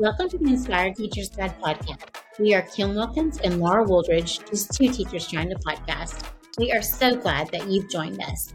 Welcome to the Inspired Teachers Guide podcast. We are Kim Wilkins and Laura Wooldridge, just two teachers trying to podcast. We are so glad that you've joined us.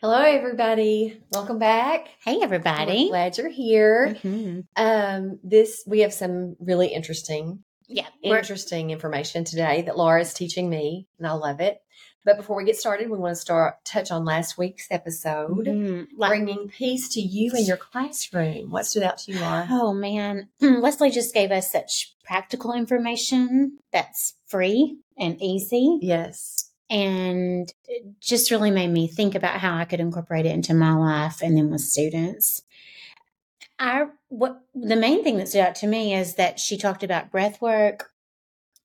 Hello, everybody. Welcome back. Hey, everybody. We're glad you're here. Mhm. Um, this we have some really interesting, Yeah, interesting information today that Laura is teaching me, and I love it. But before we get started, we want to start touch on last week's episode, Mhm. Like- bringing peace to you in your classroom. What stood out to you, Laura? Oh man, Leslie just gave us such practical information that's free and easy, Yes. and it just really made me think about how I could incorporate it into my life and then with students. I what the main thing that stood out to me is that she talked about breath work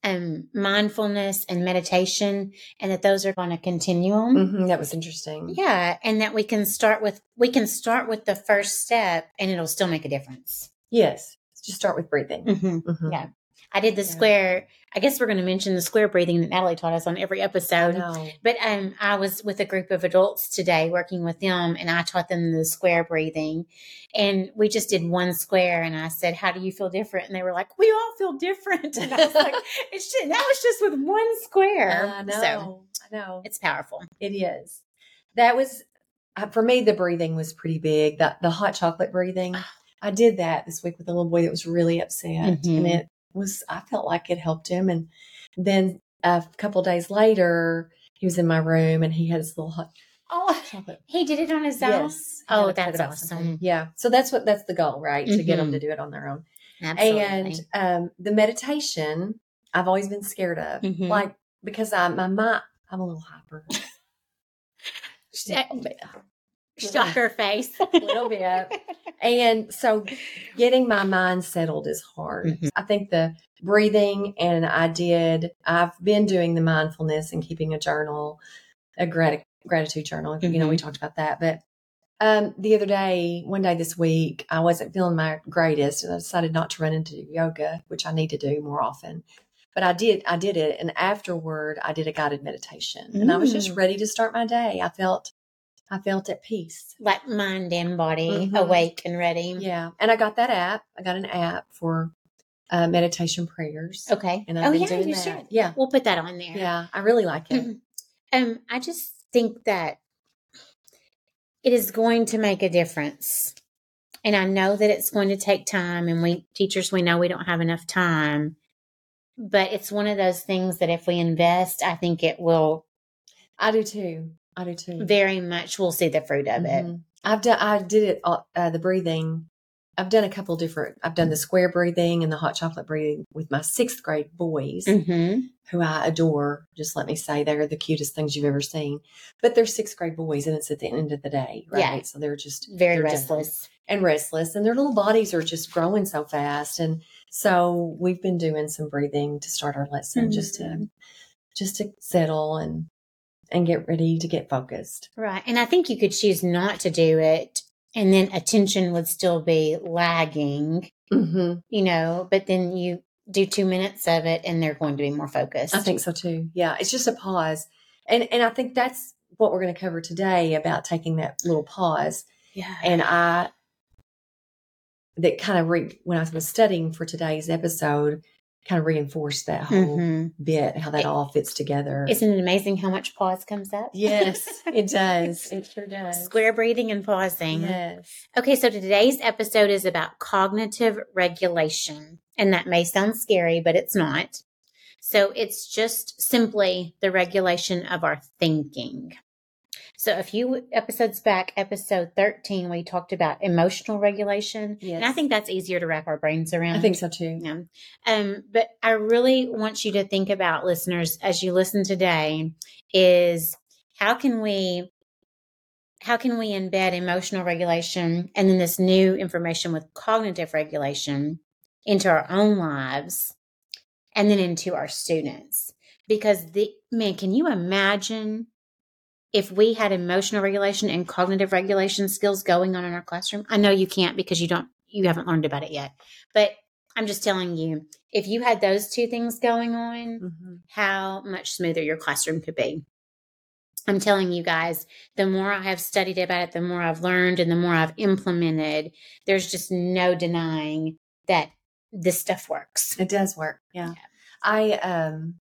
and mindfulness and meditation, and that those are on a continuum. Mhm, that was interesting. Yeah, and that we can start with we can start with the first step, and it'll still make a difference. Yes. Just start with breathing. Mm-hmm. Mhm. Yeah. I did the Yeah. square. I guess we're going to mention the square breathing that Natalie taught us on every episode. know. But um, I was with a group of adults today working with them, and I taught them the square breathing. And we just did one square, and I said, "How do you feel different?" And they were like, "We all feel different." And I was like, "It's just, that was just with one square." I know. So I know. it's powerful. It is. That was uh, for me. The breathing was pretty big. The the hot chocolate breathing. I did that this week with a little boy that was really upset, Mhm. and it was. I felt like it helped him. And then a couple days later, he was in my room and he had his little hot Oh, he did it on his own. Yes. Oh, had to put that's awesome. something. Yeah. So that's what that's the goal, right? To get them to do it on their own. Absolutely. And um, the meditation, I've always been scared of, Mhm. like because I my mind, I'm a little hyper. Shocker face. a little bit. And so getting my mind settled is hard. Mhm. I think the breathing and I did, I've been doing the mindfulness and keeping a journal, a grat- gratitude journal. You know, we talked about that. But um, the other day, one day this week, I wasn't feeling my greatest and I decided not to run into yoga, which I need to do more often. But I did, I did it. And afterward, I did a guided meditation and I was just Mm. ready to start my day. I felt, I felt at peace. like mind and body Mhm. awake and ready. Yeah, and I got that app. I got an app for uh, meditation prayers. Okay. And I've oh been yeah, doing you that. should. Yeah, We'll put that on there. yeah, I really like it. Um, I just think that it is going to make a difference. And I know that it's going to take time and we teachers we know we don't have enough time. But it's one of those things that if we invest, I think it will I do too. I do too. very much we'll see the fruit of it. Mhm. I've done. I did it. Uh, uh, the breathing. I've done a couple different. I've done the square breathing and the hot chocolate breathing with my sixth grade boys, Mm-hmm. who I adore. Just let me say, they're the cutest things you've ever seen. But they're sixth grade boys, and it's at the end of the day, right? Yeah. So they're just Very they're restless. and restless and their little bodies are just growing so fast and so we've been doing some breathing to start our lesson just to just to settle and and get ready to get focused Right. And I think you could choose not to do it and then attention would still be lagging, mm-hmm. you know, but then you do two minutes of it and they're going to be more focused. i think so too yeah it's just a pause and and i think that's what we're going to cover today about taking that little pause Yeah. and i that kind of re- when i was studying for today's episode kind of reinforced that whole Mhm. bit how that all fits together Isn't it amazing how much pause comes up? yes it does it sure does Square breathing and pausing. Yes. Okay, so today's episode is about cognitive regulation. And that may sound scary, but it's not. So it's just simply the regulation of our thinking. So a few episodes back, episode 13, we talked about emotional regulation. Yes. And I think that's easier to wrap our brains around. I think so too. Yeah. Um, but I really want you to think about listeners as you listen today is how can we how can we embed emotional regulation and then this new information with cognitive regulation into our own lives and then into our students? Because the man, can you imagine if we had emotional regulation and cognitive regulation skills going on in our classroom? I know you can't because you don't you haven't learned about it yet. But I'm just telling you, if you had those two things going on, Mhm. how much smoother your classroom could be. I'm telling you guys, the more I have studied about it, the more I've learned and the more I've implemented, there's just no denying that this stuff works. It does work. Yeah. I um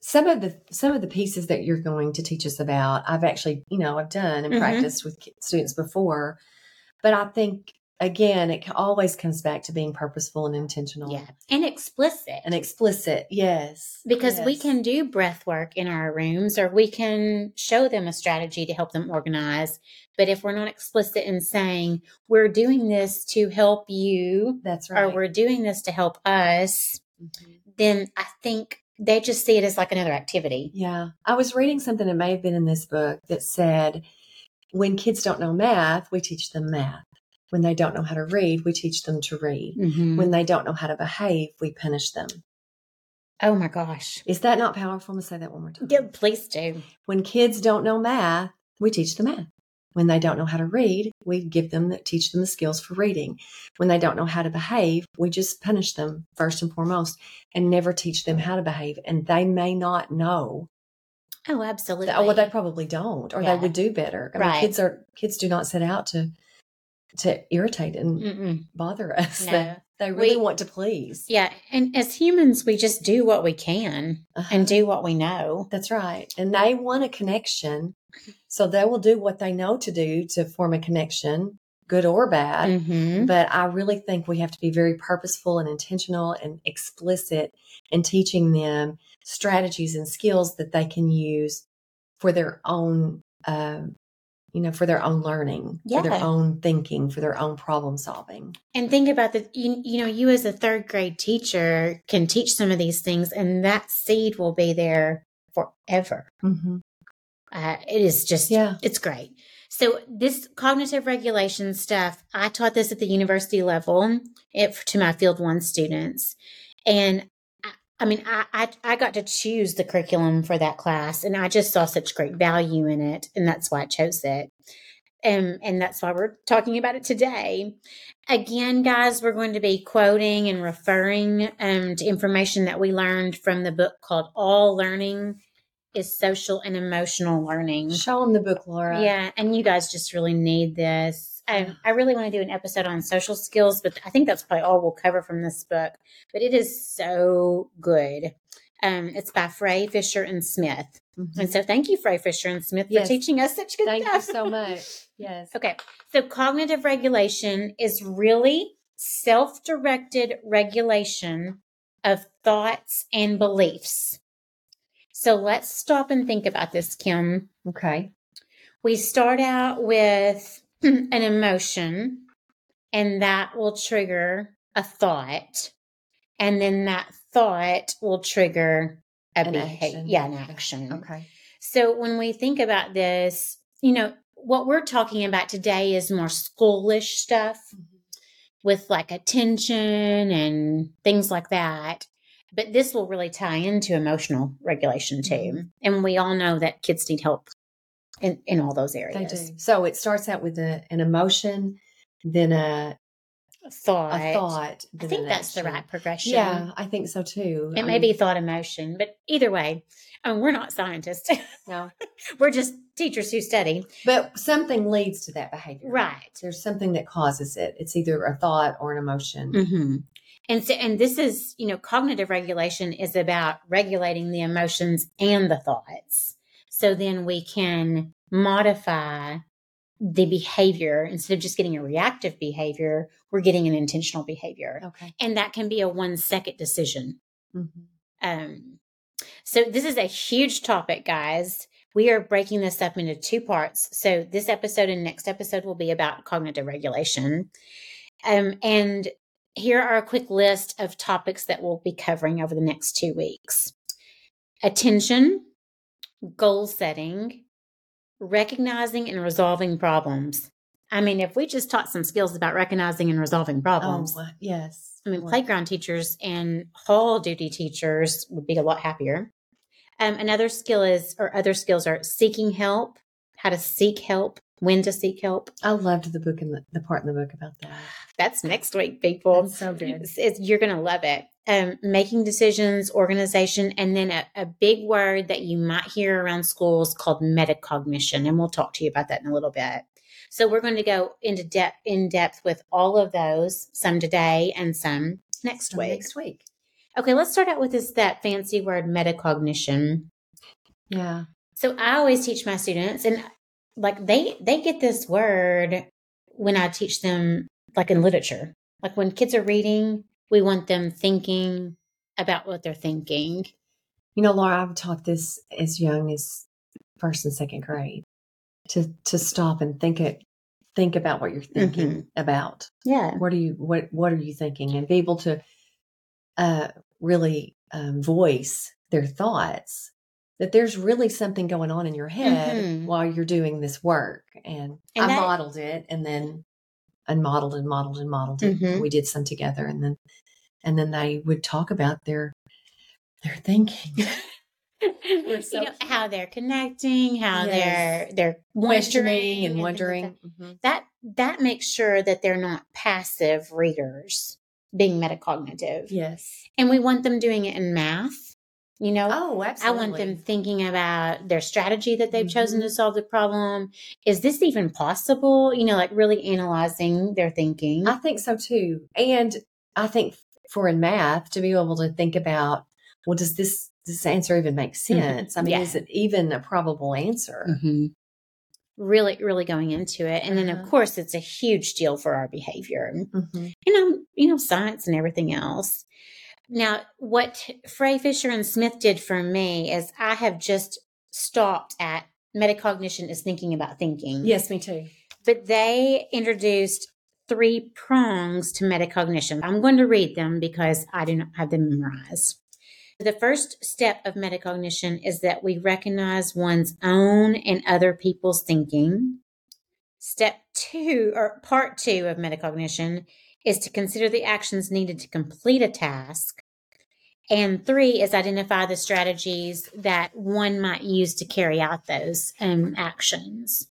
some of the some of the pieces that you're going to teach us about, I've actually, you know, I've done and Mhm. practiced with students before. But I think again, it always comes back to being purposeful and intentional Yeah. And explicit. and explicit. Yes. because we can do breath work in our rooms or we can show them a strategy to help them organize. But if we're not explicit in saying, we're doing this to help you That's right. or we're doing this to help us, Mhm. then I think they just see it as like another activity. Yeah. I was reading something that may have been in this book that said when kids don't know math, we teach them math. When they don't know how to read, we teach them to read. Mhm. When they don't know how to behave, we punish them. oh my gosh. Is that not powerful? I'm going to say that one more time. Yeah, please do. When kids don't know math, we teach them math. When they don't know how to read, we give them teach them the skills for reading. When they don't know how to behave, we just punish them first and foremost and never teach them how to behave. And they may not know Oh, absolutely. Th- Well, they probably don't, or Yeah. they would do better. I mean, kids are kids do not set out to to irritate and Mm-mm. bother us. No. They, they really We- want to please. Yeah. And as humans, we just do what we can Uh-huh. and do what we know. That's right. And they want a connection, so they will do what they know to do to form a connection, good or bad. Mm-hmm. But I really think we have to be very purposeful and intentional and explicit in teaching them strategies and skills that they can use for their own, um, you know, for their own learning, for their own thinking, for their own problem solving. And think about the you, you know you as a third grade teacher can teach some of these things, and that seed will be there forever. Mm-hmm. Uh, it is just Yeah. it's great. So this cognitive regulation stuff, I taught this at the university level it, to my field one students, and I, I mean I, I I got to choose the curriculum for that class, and I just saw such great value in it, and that's why I chose it. Um, and that's why we're talking about it today. Again, guys, we're going to be quoting and referring um, to information that we learned from the book called All Learning is Social and Emotional Learning. Show them the book, Laura. Yeah, and you guys just really need this. Um, I really want to do an episode on social skills, but I think that's probably all we'll cover from this book. But it is so good. Um, it's by Frey, Fisher, and Smith. Mhm. And so thank you, Frey, Fisher, and Smith, for Yes. teaching us such good Thank you stuff. so much. Yes. Okay, so cognitive regulation is really self directed regulation of thoughts and beliefs. So let's stop and think about this, Kim. Okay. We start out with an emotion, and that will trigger a thought. And then that thought will trigger a An behavior. Yeah, an action. Okay. So when we think about this, you know, what we're talking about today is more schoolish stuff mm-hmm. with like attention and things like that. But this will really tie into emotional regulation too. Mhm. And we all know that kids need help in, in all those areas. So it starts out with a, an emotion, then a, Thought. a thought. I think that's the right progression. Yeah, I think so too. It I may mean, be thought emotion, but either way, um, we're not scientists. no, we're just teachers who study. but something leads to that behavior. Right. There's something that causes it. It's either a thought or an emotion. hmm And so, and this is, you know, cognitive regulation is about regulating the emotions and the thoughts. So then we can modify the behavior instead of just getting a reactive behavior, we're getting an intentional behavior. Okay. And that can be a one second decision. hmm Um, so this is a huge topic, guys. We are breaking this up into two parts. So this episode and next episode will be about cognitive regulation. Um, and here are a quick list of topics that we'll be covering over the next two weeks. Attention, goal setting, recognizing and resolving problems. I mean, if we just taught some skills about recognizing and resolving problems, Oh, yes. I mean, Well, playground teachers and hall duty teachers would be a lot happier. Um, another skill is, or other skills are seeking help, how to seek help, when to seek help. I loved the book and the, the part in the book about that. That's next week, people. That's so good. It's- it's- you're going to love it. um, making decisions, organization, and then a, a, big word that you might hear around schools called metacognition. And we'll talk to you about that in a little bit. So we're going to go into depth in depth with all of those, some today and some next week. Next week. Okay, let's start out with this that fancy word metacognition. Yeah. So I always teach my students and like they they get this word when I teach them like in literature. Like when kids are reading, we want them thinking about what they're thinking. You know, Laura, I've taught this as young as first and second grade to to stop and think it think about what you're thinking mm-hmm. about. Yeah. What are you what what are you thinking? And be able to uh really um, voice their thoughts that there's really something going on in your head mm-hmm. while you're doing this work. And, and I that, modeled it and then and modeled and modeled and modeled it. Mm-hmm. We did some together and then and then they would talk about their their thinking. so you know, how they're connecting, how yes. they're they're questioning and wondering. Mm-hmm. That that makes sure that they're not passive readers being metacognitive. Yes. And we want them doing it in math. You know, oh, absolutely. I want them thinking about their strategy that they've mm-hmm. chosen to mm-hmm. solve the problem. Is this even possible? You know, like really analyzing their thinking. I think so too. And I think for in math to be able to think about, well, does this this answer even make mm-hmm. sense? Mm-hmm. I mean, yeah. is it even a probable answer? Mm-hmm. Really, really going into it, and then of uh-huh. course it's a huge deal for our behavior. Mm-hmm. You know, you know, science and everything else. Now, what Frey Fisher and Smith did for me is I have just stopped at metacognition is thinking about thinking. Yes, me too. But they introduced three prongs to metacognition. I'm going to read them because I do not have them memorized. The first step of metacognition is that we recognize one's own and other people's thinking. Step two, or part two of metacognition, is to consider the actions needed to complete a task. And three is identify the strategies that one might use to carry out those um, actions.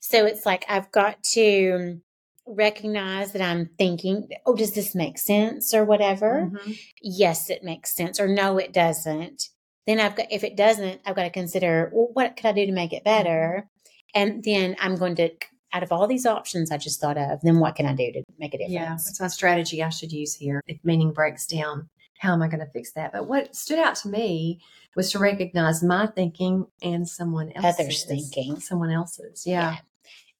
So it's like I've got to recognize that I'm thinking, oh, does this make sense or whatever? Mm-hmm. Yes, it makes sense, or no, it doesn't. Then I've got, if it doesn't, I've got to consider, well, what could I do to make it better? Mm-hmm. And then I'm going to, out of all these options I just thought of, then what can I do to make a difference? Yeah, that's my strategy I should use here. If meaning breaks down, how am I going to fix that? But what stood out to me was to recognize my thinking and someone else's. Others thinking. Someone else's. Yeah. yeah.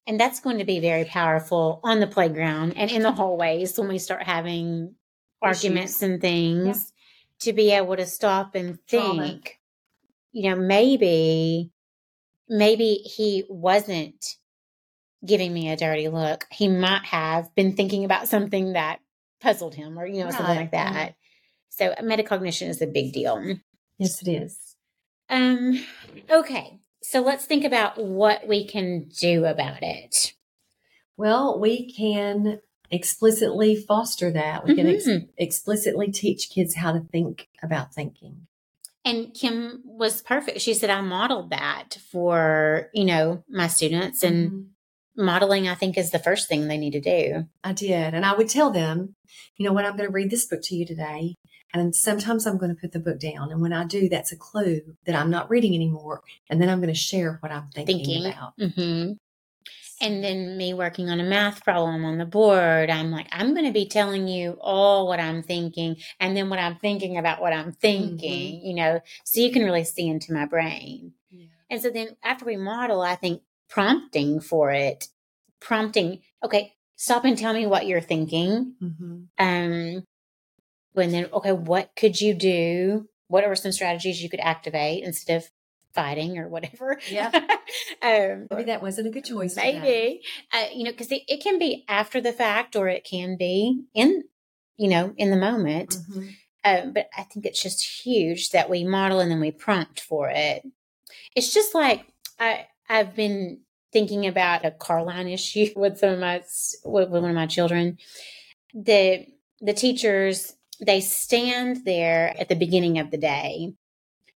And that's going to be very powerful on the playground and in the hallways when we start having arguments and things to be able to stop and think, Trauma. you know, maybe, maybe he wasn't giving me a dirty look. He might have been thinking about something that puzzled him or, you know, right. something like that. So metacognition is a big deal. Yes, it is. Um, okay. So let's think about what we can do about it. Well, we can explicitly foster that. We mm-hmm. can ex- mm-hmm. explicitly teach kids how to think about thinking. And Kim was perfect. She said, I modeled that for, you know, my students and mm-hmm. Modeling, I think is the first thing they need to do. I did. And I would tell them, you know what, I'm going to read this book to you today. And sometimes I'm going to put the book down. And when I do, that's a clue that I'm not reading anymore. And then I'm going to share what I'm thinking, thinking. about. Mm-hmm. And then me working on a math problem on the board, I'm like, I'm going to be telling you all what I'm thinking and then what I'm thinking about what I'm thinking, mm-hmm. you know, so you can really see into my brain. Yeah. And so then after we model, I think prompting for it, prompting, okay, stop and tell me what you're thinking. Mm-hmm. Um, and then, okay, what could you do? What are some strategies you could activate instead of fighting or whatever? Yeah. um, maybe that wasn't a good choice. Maybe, uh, you know, because it, it, can be after the fact or it can be in, you know, in the moment. Mm-hmm. Um, but I think it's just huge that we model and then we prompt for it. It's just like I I've been thinking about a car line issue with some of my with one of my children. The the teachers they stand there at the beginning of the day,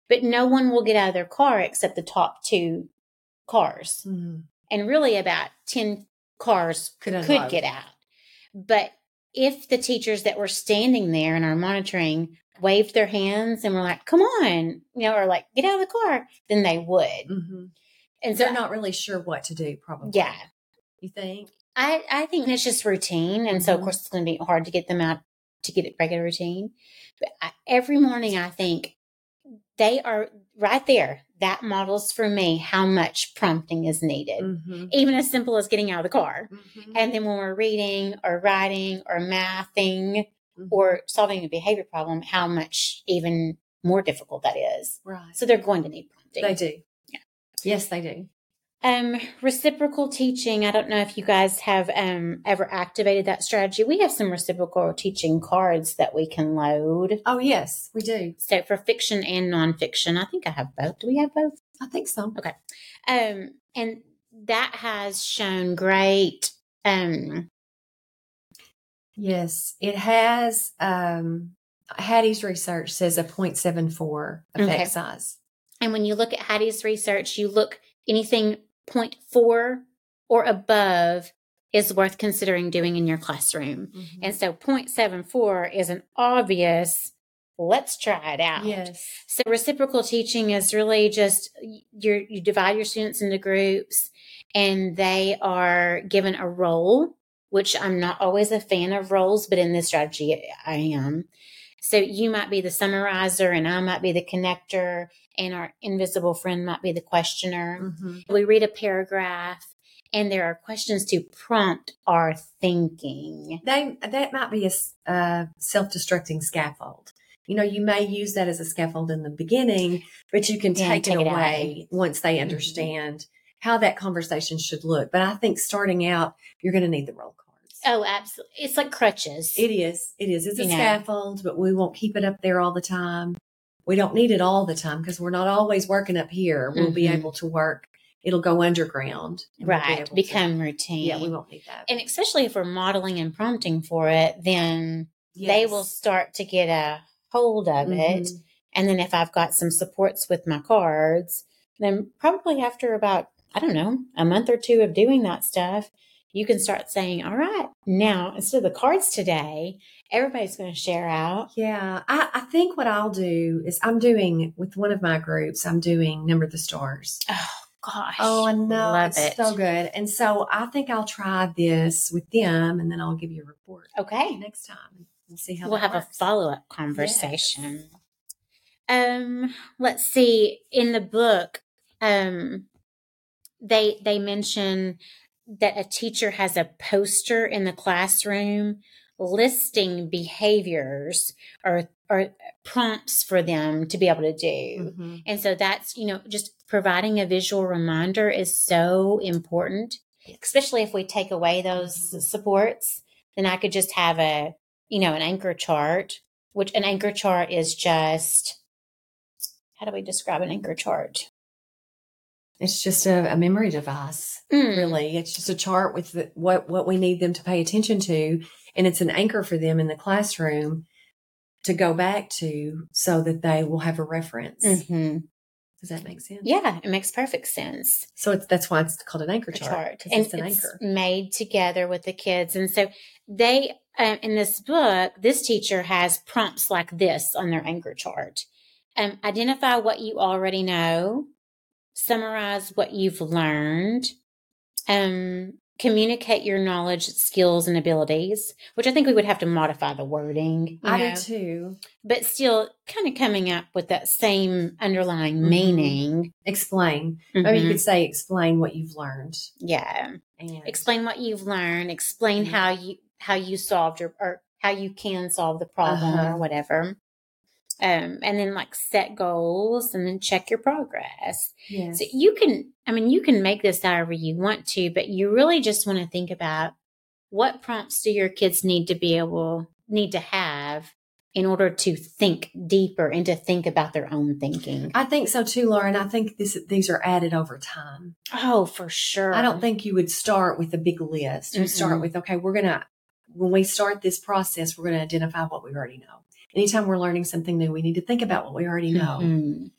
but no one will get out of their car except the top two cars. Mm-hmm. And really, about 10 cars could, could get out. But if the teachers that were standing there and are monitoring waved their hands and were like, come on, you know, or like, get out of the car, then they would. Mm-hmm. And so, They're not really sure what to do, probably. yeah, You think? I, I think it's just routine. And so, of Mhm. course, it's going to be hard to get them out to get it regular routine. But I, every morning, I think they are right there. That models for me how much prompting is needed, Mm-hmm. even as simple as getting out of the car. Mm-hmm. And then when we're reading or writing or mathing Mm-hmm. or solving a behavior problem, how much even more difficult that is. right. So they're going to need prompting. They do. Yes, they do. Um, reciprocal teaching. I don't know if you guys have um, ever activated that strategy. We have some reciprocal teaching cards that we can load. Oh, yes, we do. So for fiction and nonfiction, I think I have both. Do we have both? I think so. Okay. Um, and that has shown great. Um, Yes, it has. Um, Hattie's research says a 0.74 effect Okay. size. And when you look at Hattie's research, you look anything 0.4 or above is worth considering doing in your classroom. Mm-hmm. And so 0.74 is an obvious, let's try it out. yes, So reciprocal teaching is really just you you divide your students into groups and they are given a role, which I'm not always a fan of roles, but in this strategy I am. So you might be the summarizer and I might be the connector and our invisible friend might be the questioner. Mhm. We read a paragraph and there are questions to prompt our thinking. they that might be a uh, self-destructing scaffold. You know, you may use that as a scaffold in the beginning, but you can Yeah, take, take it it away once they Mhm. understand how that conversation should look. But I think starting out, you're going to need the role cards. Oh, absolutely. It's like crutches. It is. It is. It's a You know. scaffold, but we won't keep it up there all the time. We don't need it all the time because we're not always working up here. We'll be Mhm. able to work. It'll go underground. we'll be right. to- Become routine. yeah, we won't need that. and especially if we're modeling and prompting for it, then they will start to get a hold of it. Mhm. And then if I've got some supports with my cards, then probably after about, I don't know, a month or two of doing that stuff, you can start saying, all right, now instead of the cards today, everybody's going to share out. Yeah, I, I think what I'll do is I'm doing with one of my groups. I'm doing number the stars. Oh, gosh. Oh, I know. Love it's it. so good. And so I think I'll try this with them and then I'll give you a report Okay. next time. We'll see how we'll have works. a follow up conversation. Um, let's see. In the book, um, they they mention that a teacher has a poster in the classroom listing behaviors or or prompts for them to be able to do. Mhm. And so that's, you know, just providing a visual reminder is so important, especially if we take away those Mhm. supports. Then I could just have a, you know, an anchor chart, which an anchor chart is just, how do we describe an anchor chart? It's just a, a memory device. Mm, really it's just a chart with the, what what we need them to pay attention to and it's an anchor for them in the classroom to go back to so that they will have a reference mhm. does that make sense Yeah, it makes perfect sense. so it's that's why it's called an anchor chart, chart, and it's an it's anchor made together with the kids. And so they, um, in this book, this teacher has prompts like this on their anchor chart. Um, identify what you already know, summarize what you've learned, um, communicate your knowledge, skills, and abilities. Which I think we would have to modify the wording. i know, do too but still kind of coming up with that same underlying Mhm. meaning. explain or you could say explain what you've learned yeah. and explain what you've learned explain Mhm. how you how you solved your or how you can solve the problem Uh-huh. or whatever um and then like set goals and then check your progress yes. so you can i mean you can make this however you want to but you really just want to think about what prompts do your kids need to be able need to have in order to think deeper and to think about their own thinking I think so too, Lauren. I think this these are added over time. oh for sure I don't think you would start with a big list. You start Mm-mm. with, okay, we're going to, when we start this process, we're going to identify what we already know. Anytime we're learning something new, we need to think about what we already know Mhm.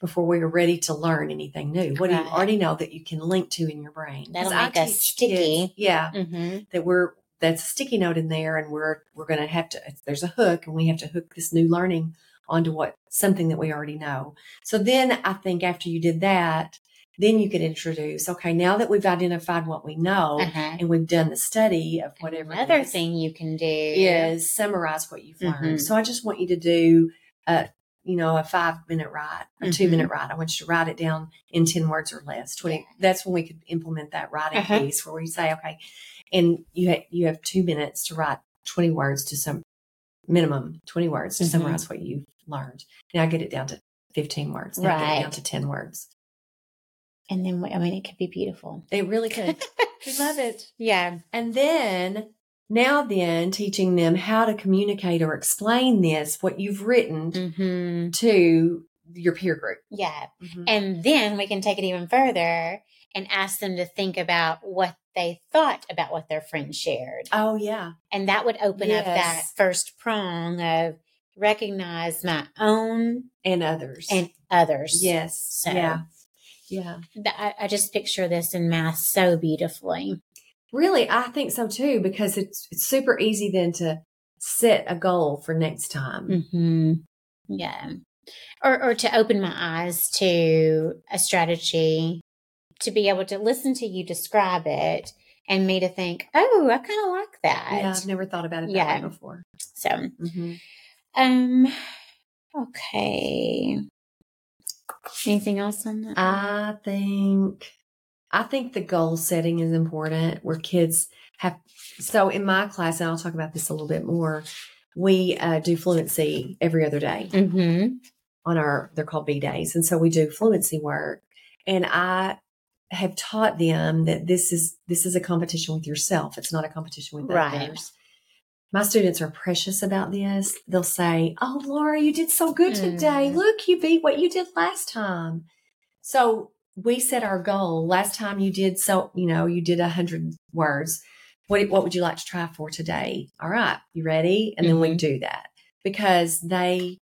before we are ready to learn anything new. What do you already know that you can link to in your brain? That'll make us sticky. kids, yeah, Mhm. that we're, that's a sticky note in there and we're we're going to have to there's a hook and we have to hook this new learning onto what something that we already know so then i think after you did that then you could introduce okay now that we've identified what we know Uh-huh. and we've done the study of whatever it Another thing you can do is summarize what you've learned Mhm. so i just want you to do a you know a five minute write a two Mhm. minute write i want you to write it down in 10 words or less 20 that's when we could implement that writing Uh-huh. piece where we say okay and you ha- you have two minutes to write 20 words to some minimum 20 words to Mhm. summarize what you've learned now get it down to 15 words now get it down to 10 words and then i mean it could be beautiful. It really could. We love it. Yeah. And then now then teaching them how to communicate or explain this what you've written hmm to your peer group. Yeah. Mhm. and then we can take it even further and ask them to think about what they thought about what their friend shared. Oh yeah. And that would open up that first prong of recognize my own and others. And others. Yes. So- yeah yeah I, I just picture this in math so beautifully really i think so too because it's it's super easy then to set a goal for next time hmm Yeah. Or, or to open my eyes to a strategy to be able to listen to you describe it and me to think, oh, I kind of like that. yeah i've never thought about it that Yeah. way before So, Mhm. um, okay. Anything else on that? I think I think the goal setting is important where kids have so in my class and I'll talk about this a little bit more we uh, do fluency every other day mm-hmm. on our they're called B days and so we do fluency work and I have taught them that this is this is a competition with yourself it's not a competition with Right. others my students are precious about this. They'll say oh Laura you did so good today. Mm. look you beat what you did last time. So we set our goal. Last time you did so you know you did a hundred words. What what would you like to try for today? All right you ready? And then we Mhm. do that because they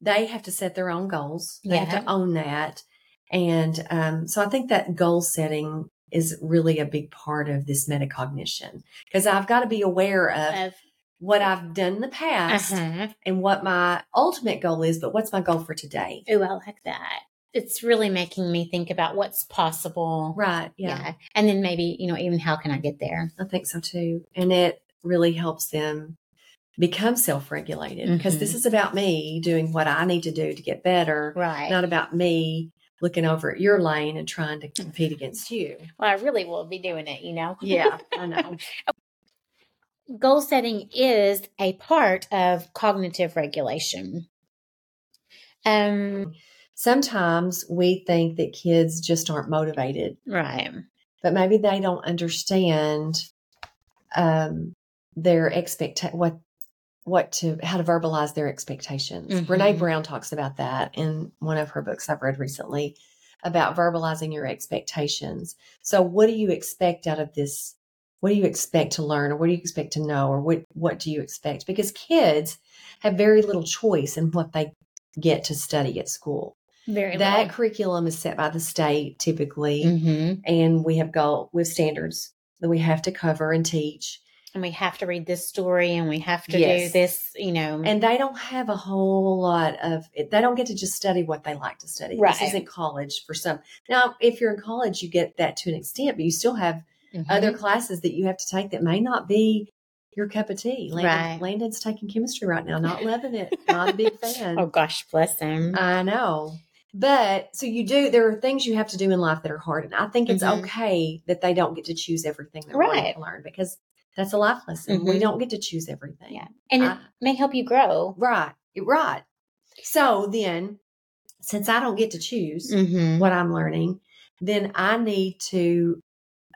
they have to set their own goals. They have to own that. And um, so i think that goal setting is really a big part of this metacognition because i've got to be aware of Of, what i've done in the past uh-huh. and what my ultimate goal is but what's my goal for today Oh, I like that. It's really making me think about what's possible. right yeah. And then maybe, you know, even how can I get there? I think so too. And it really helps them become self regulated because Mhm. this is about me doing what I need to do to get better, Right. not about me looking over at your lane and trying to compete against you. well, I really will be doing it, you know? Yeah, I know. Goal setting is a part of cognitive regulation. Um, Sometimes we think that kids just aren't motivated, right. but maybe they don't understand um, their expect what what to how to verbalize their expectations. Mhm. Brene Brown talks about that in one of her books I've read recently about verbalizing your expectations. So what do you expect out of this? What do you expect to learn or what do you expect to know or what what do you expect? Because kids have very little choice in what they get to study at school. Very That curriculum is set by the state typically hmm and we have goal with standards that we have to cover and teach. And we have to read this story and we have to do this, you know. And they don't have a whole lot of they don't get to just study what they like to study. Right. This isn't college for some. Now, if you're in college, you get that to an extent, but you still have Mhm. other classes that you have to take that may not be your cup of tea. Landon, Right. Landon's taking chemistry right now, not loving it, not a big fan. Oh gosh, bless him. I know. But so you do, there are things you have to do in life that are hard. And I think it's Mhm. okay that they don't get to choose everything they're Right. learn because that's a life lesson. We Mhm. don't get to choose everything. yeah. And it may help you grow. Right. Right. So then, since I don't get to choose Mm-hmm. what I'm learning, then I need to,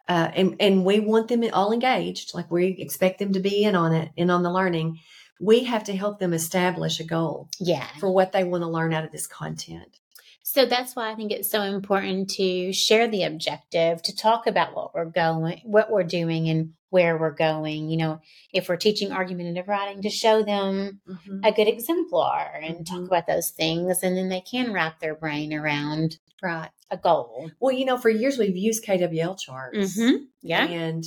uh, and, and we want them all engaged, like we expect them to be in on it, and on the learning. We have to help them establish a goal Yeah. for what they want to learn out of this content. So that's why I think it's so important to share the objective, to talk about what we're going, what we're doing, and where we're going. You know, if we're teaching argumentative writing, to show them a good exemplar and talk Mhm. about those things, and then they can wrap their brain around Right. a goal. Well, you know, for years we've used KWL charts. Mm-hmm. Yeah. And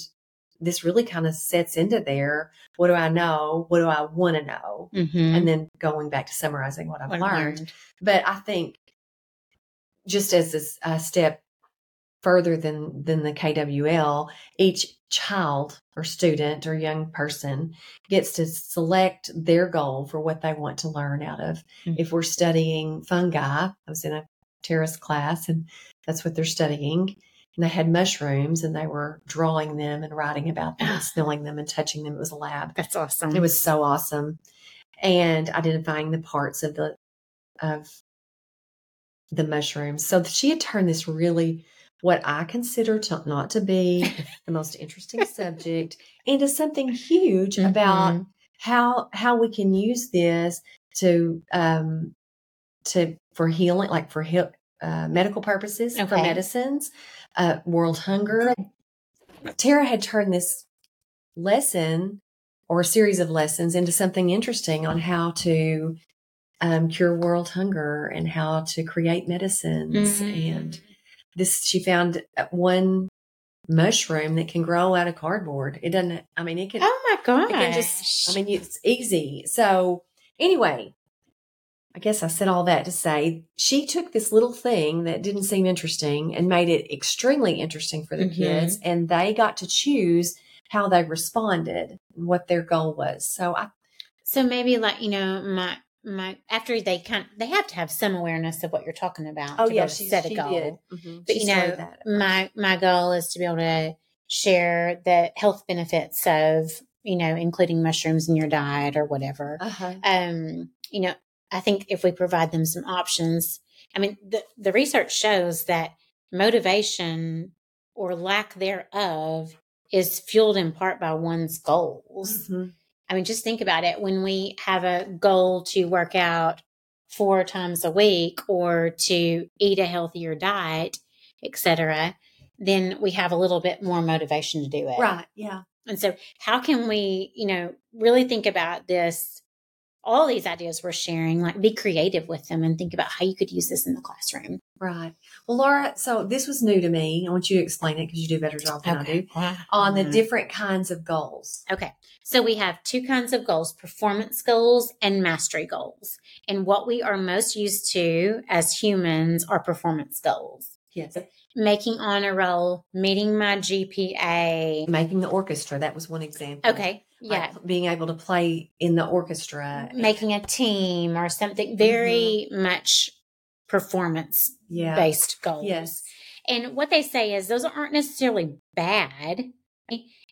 this really kind of sets into there. What do I know? What do I want to know? Mhm. And then going back to summarizing what I've What I've learned. But I think just as this, a step further than than the KWL, each child or student or young person gets to select their goal for what they want to learn out of. Mhm. If we're studying fungi, I was in a Tara's class and that's what they're studying. And they had mushrooms and they were drawing them and writing about them and smelling them and touching them. It was a lab. That's awesome. It was so awesome. And identifying the parts of the of the mushrooms. So she had turned this really what I consider to not to be the most interesting subject into something huge about Mhm. how how we can use this to um to for healing like for heal, uh, medical purposes for medicines uh world hunger tara had turned this lesson or a series of lessons into something interesting on how to um, cure world hunger and how to create medicines Mm. and this she found one mushroom that can grow out of cardboard it doesn't i mean it can Oh my gosh. it can just, I mean, it's easy. So, anyway, I guess I said all that to say she took this little thing that didn't seem interesting and made it extremely interesting for the Mhm. kids, and they got to choose how they responded and what their goal was. So, I, So maybe like you know my my after they kind they have to have some awareness of what you're talking about. oh yeah, she, set a she goal. did. Mhm. But She you know, my my goal is to be able to share the health benefits of you know including mushrooms in your diet or whatever. uh-huh. Um, you know, I think if we provide them some options, I mean, the the research shows that motivation or lack thereof is fueled in part by one's goals. Mhm. I mean, just think about it. When we have a goal to work out four times a week or to eat a healthier diet, etc., then we have a little bit more motivation to do it. Right. Yeah. And so, how can we, you know, really think about this? All these ideas we're sharing, like be creative with them and think about how you could use this in the classroom. Right. Well, Laura, so this was new to me. I want you to explain it because you do a better job than I do on the Mhm. different kinds of goals. Okay. So we have two kinds of goals performance goals and mastery goals. And what we are most used to as humans are performance goals. Yes. Making honor roll, meeting my GPA. Making the orchestra, that was one example. Okay. Yeah. Like being able to play in the orchestra. Mm-hmm. Making a team or something very mm-hmm. much performance yeah. based goals. Yes. And what they say is those aren't necessarily bad.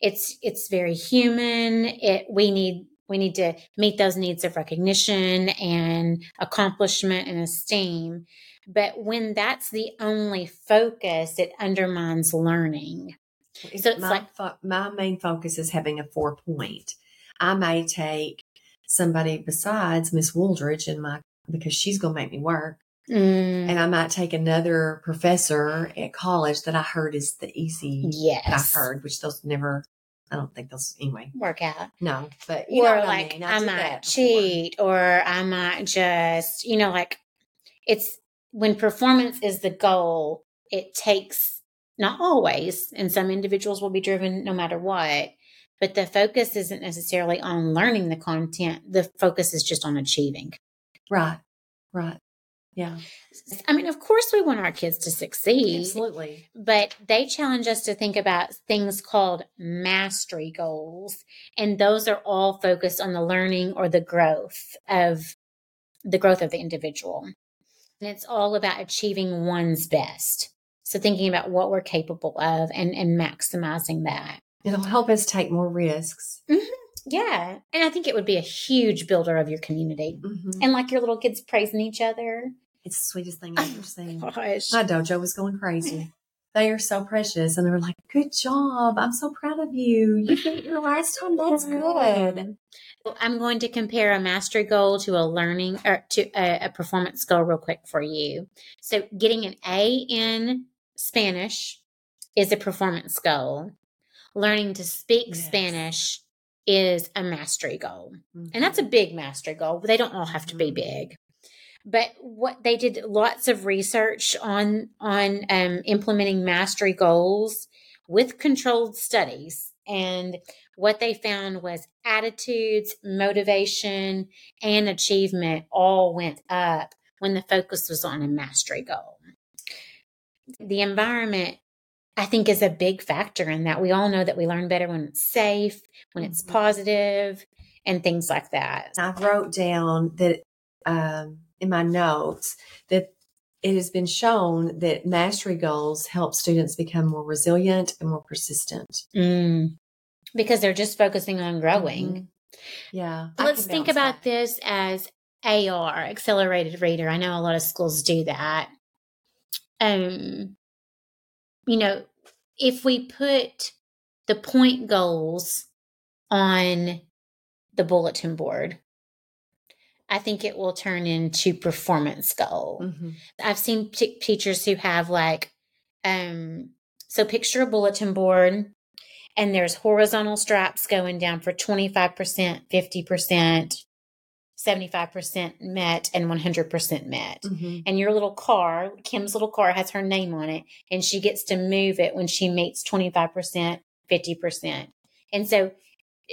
It's it's very human. It we need we need to meet those needs of recognition and accomplishment and esteem. But when that's the only focus, it undermines learning. So it's my, like- fo- my main focus is having a four point. I may take somebody besides Miss Wooldridge in my because she's going to make me work, Mm, and I might take another professor at college that I heard is the easy yes. that I heard, which those never. I don't think those anyway. Work out. No, but you know or what like I mean. I, did might cheat or I might just, you know, like it's when performance is the goal, it takes not always, and some individuals will be driven no matter what, but the focus isn't necessarily on learning the content. The focus is just on achieving. Right. Right. Yeah. I mean, of course, we want our kids to succeed. Absolutely. but they challenge us to think about things called mastery goals and those are all focused on the learning or the growth of the growth of the individual and it's all about achieving one's best so thinking about what we're capable of and and maximizing that It'll help us take more risks. yeah and i think it would be a huge builder of your community Mhm. and like your little kids praising each other It's the sweetest thing I've ever seen. gosh My dojo was going crazy. They are so precious. And they were like, Good job. I'm so proud of you. You beat your last time. That's good. I'm going to compare a mastery goal to a learning or to a, a performance goal real quick for you. So, getting an A in Spanish is a performance goal. Learning to speak Yes. Spanish is a mastery goal. Mm-hmm. And that's a big mastery goal, they don't all have to be Mhm. big. But what they did lots of research on on um, implementing mastery goals with controlled studies, And what they found was attitudes, motivation, and achievement all went up when the focus was on a mastery goal. The environment, I think, is a big factor in that. We all know that we learn better when it's safe, when it's Mhm. positive, and things like that. I wrote down that um, in my notes that it has been shown that mastery goals help students become more resilient and more persistent. Mm. Because they're just focusing on growing. Mhm. Yeah. Let's think about back. this as AR, accelerated reader. I know a lot of schools do that. Um, you know, if we put the point goals on the bulletin board, I think it will turn into performance goal. Mhm. I've seen t- teachers who have like, um, so picture a bulletin board and there's horizontal straps going down for 25%, 50%, 75% met, and 100% met. Mhm. And your little car, Kim's little car has her name on it, and she gets to move it when she meets 25%, 50%. And so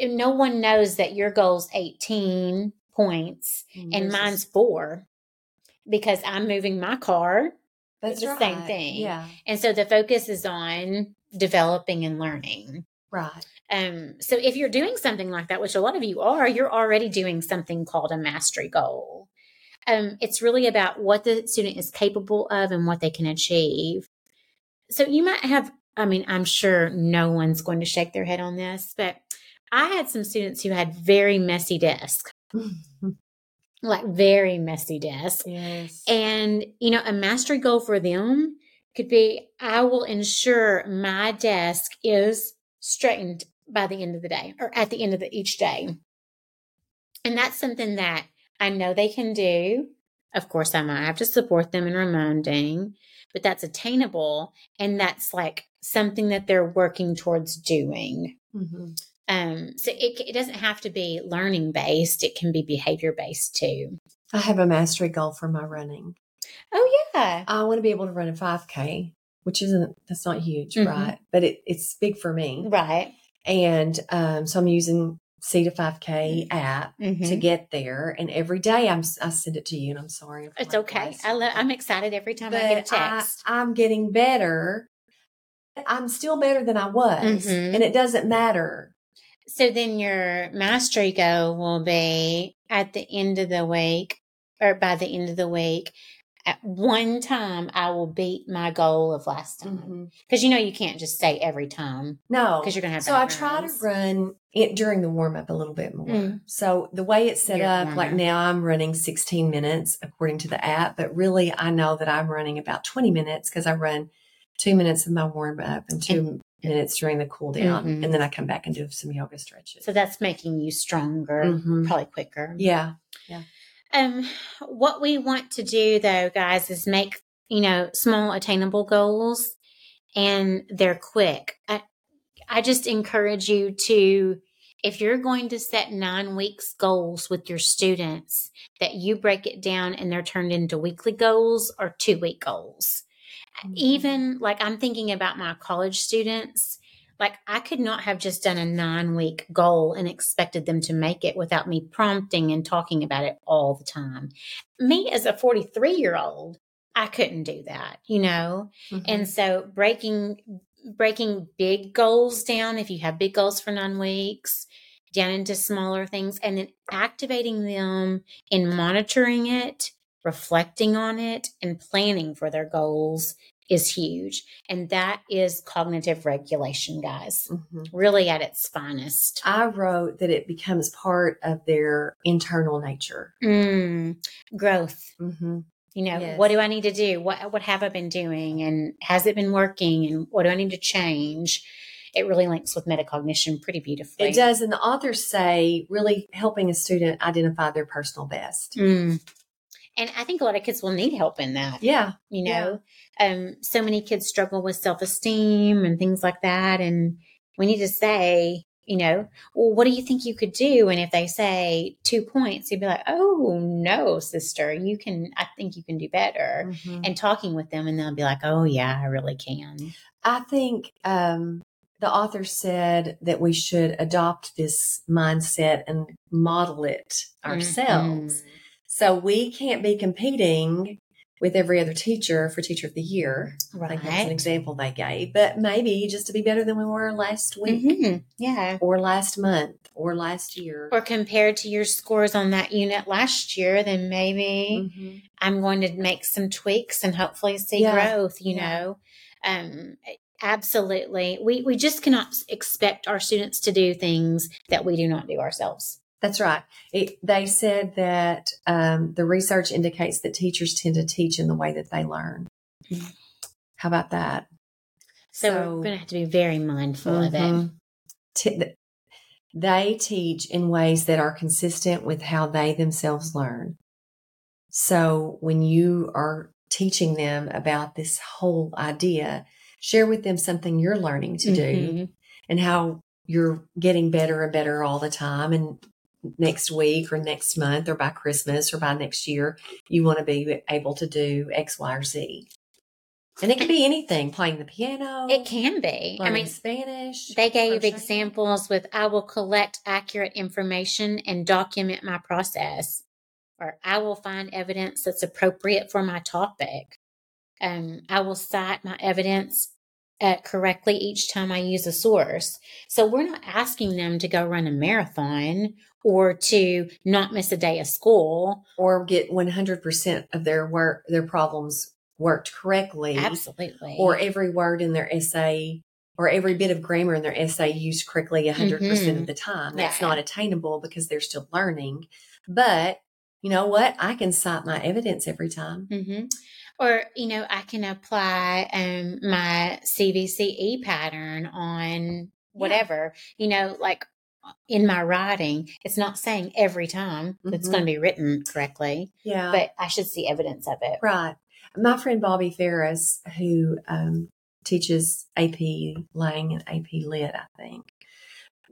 no one knows that your goal's 18 points and yours is- mine's four because I'm moving my car. That's the same thing. Yeah. And so the focus is on developing and learning. Right. Um, so if you're doing something like that, which a lot of you are, you're already doing something called a mastery goal. Um, it's really about what the student is capable of and what they can achieve. So you might have, I mean, I'm sure no one's going to shake their head on this, but I had some students who had very messy desks, like very messy desks. yes. And, you know, a mastery goal for them could be I will ensure my desk is straightened by the end of the day or at the end of the, each day. And that's something that I know they can do. Of course, I might have to support them in reminding, but that's attainable. And that's like something that they're working towards doing. Mhm. Um, so it, it doesn't have to be learning based, it can be behavior based too. I have a mastery goal for my running. Oh, yeah. I want to be able to run a 5K, which isn't, that's not huge, Mhm. right? But it, it's big for me. Right. And um, so I'm using C to 5K app Mhm. to get there. And every day I'm, I send it to you, and I'm sorry. It's okay. I lo- I'm excited every time I get a but I, text. I'm getting better. I'm still better than I was, Mhm. and it doesn't matter. so then your mastery goal will be at the end of the week or by the end of the week. At one time, I will beat my goal of last time because you know you can't just say every time No, because you're gonna have. so I try to run it during the warm up a little bit more. Mm. So the way it's set Your up, like now I'm running 16 minutes according to the app, but really I know that I'm running about 20 minutes because I run two minutes of my warm up and two minutes during the cool down, Mhm. and then I come back and do some yoga stretches. So that's making you stronger, Mhm. probably quicker. Yeah yeah, Um, what we want to do though, guys, is make, you know, small attainable goals and they're quick. I, I just encourage you to, if you're going to set nine weeks goals with your students, that you break it down and they're turned into weekly goals or two week goals. Mm-hmm. Even like I'm thinking about my college students, like I could not have just done a nine week goal and expected them to make it without me prompting and talking about it all the time. Me as a 43 year old, I couldn't do that, you know? Mhm. And so breaking breaking big goals down if you have big goals for 9 weeks down into smaller things and then activating them in monitoring it, reflecting on it and planning for their goals is huge. And that is cognitive regulation, guys. Mhm. Really at its finest. I wrote that it becomes part of their internal nature. Mm, growth. hmm You know, Yes. what do I need to do? What what have I been doing? And has it been working? And what do I need to change? It really links with metacognition pretty beautifully. It does, and the authors say really helping a student identify their personal best. Mm. And I think a lot of kids will need help in that. Yeah, You know, um, so many kids struggle with self esteem and things like that. And we need to say, you know, well, what do you think you could do? And if they say two points, you'd be like, oh, no, sister, you can, I think you can do better. Mhm. And talking with them, and they'll be like, oh, yeah, I really can. I think um, the author said that we should adopt this mindset and model it ourselves. Mhm. So we can't be competing with every other teacher for teacher of the year. Right. think that's an example they gave, but maybe just to be better than we were last week Mhm. Yeah. or last month or last year. Or compared to your scores on that unit last year, then maybe Mhm. I'm going to make some tweaks and hopefully see Yeah. growth, you Yeah. know. Um absolutely. We we just cannot expect our students to do things that we do not do ourselves. That's right. It, they said that um, the research indicates that teachers tend to teach in the way that they learn. Mhm. How about that? So, So- we're going to have to be very mindful of it. Mhm. T- they teach in ways that are consistent with how they themselves learn. So when you are teaching them about this whole idea, share with them something you're learning to do Mhm. and how you're getting better and better all the time. And next week or next month or by Christmas or by next year, you want to be able to do X, Y, or Z. And it can be anything playing the piano, It can be. I mean, Spanish. They gave crocheting. examples with I will collect accurate information and document my process, or I will find evidence that's appropriate for my topic. Um, I will cite my evidence uh, correctly each time I use a source. So we're not asking them to go run a marathon or to not miss a day of school. or get 100% of their work, their problems worked correctly. Absolutely. Or every word in their essay or every bit of grammar in their essay used correctly 100% Mhm. of the time. That's Yeah. not attainable because they're still learning. But you know what? I can cite my evidence every time. hmm Or, you know, I can apply um, my CVCE pattern on whatever, you know, like in my writing. It's not saying every time that it's going to be written correctly, Yeah. but I should see evidence of it. Right. My friend Bobby Ferris, who um, teaches AP Lang and AP Lit, I think,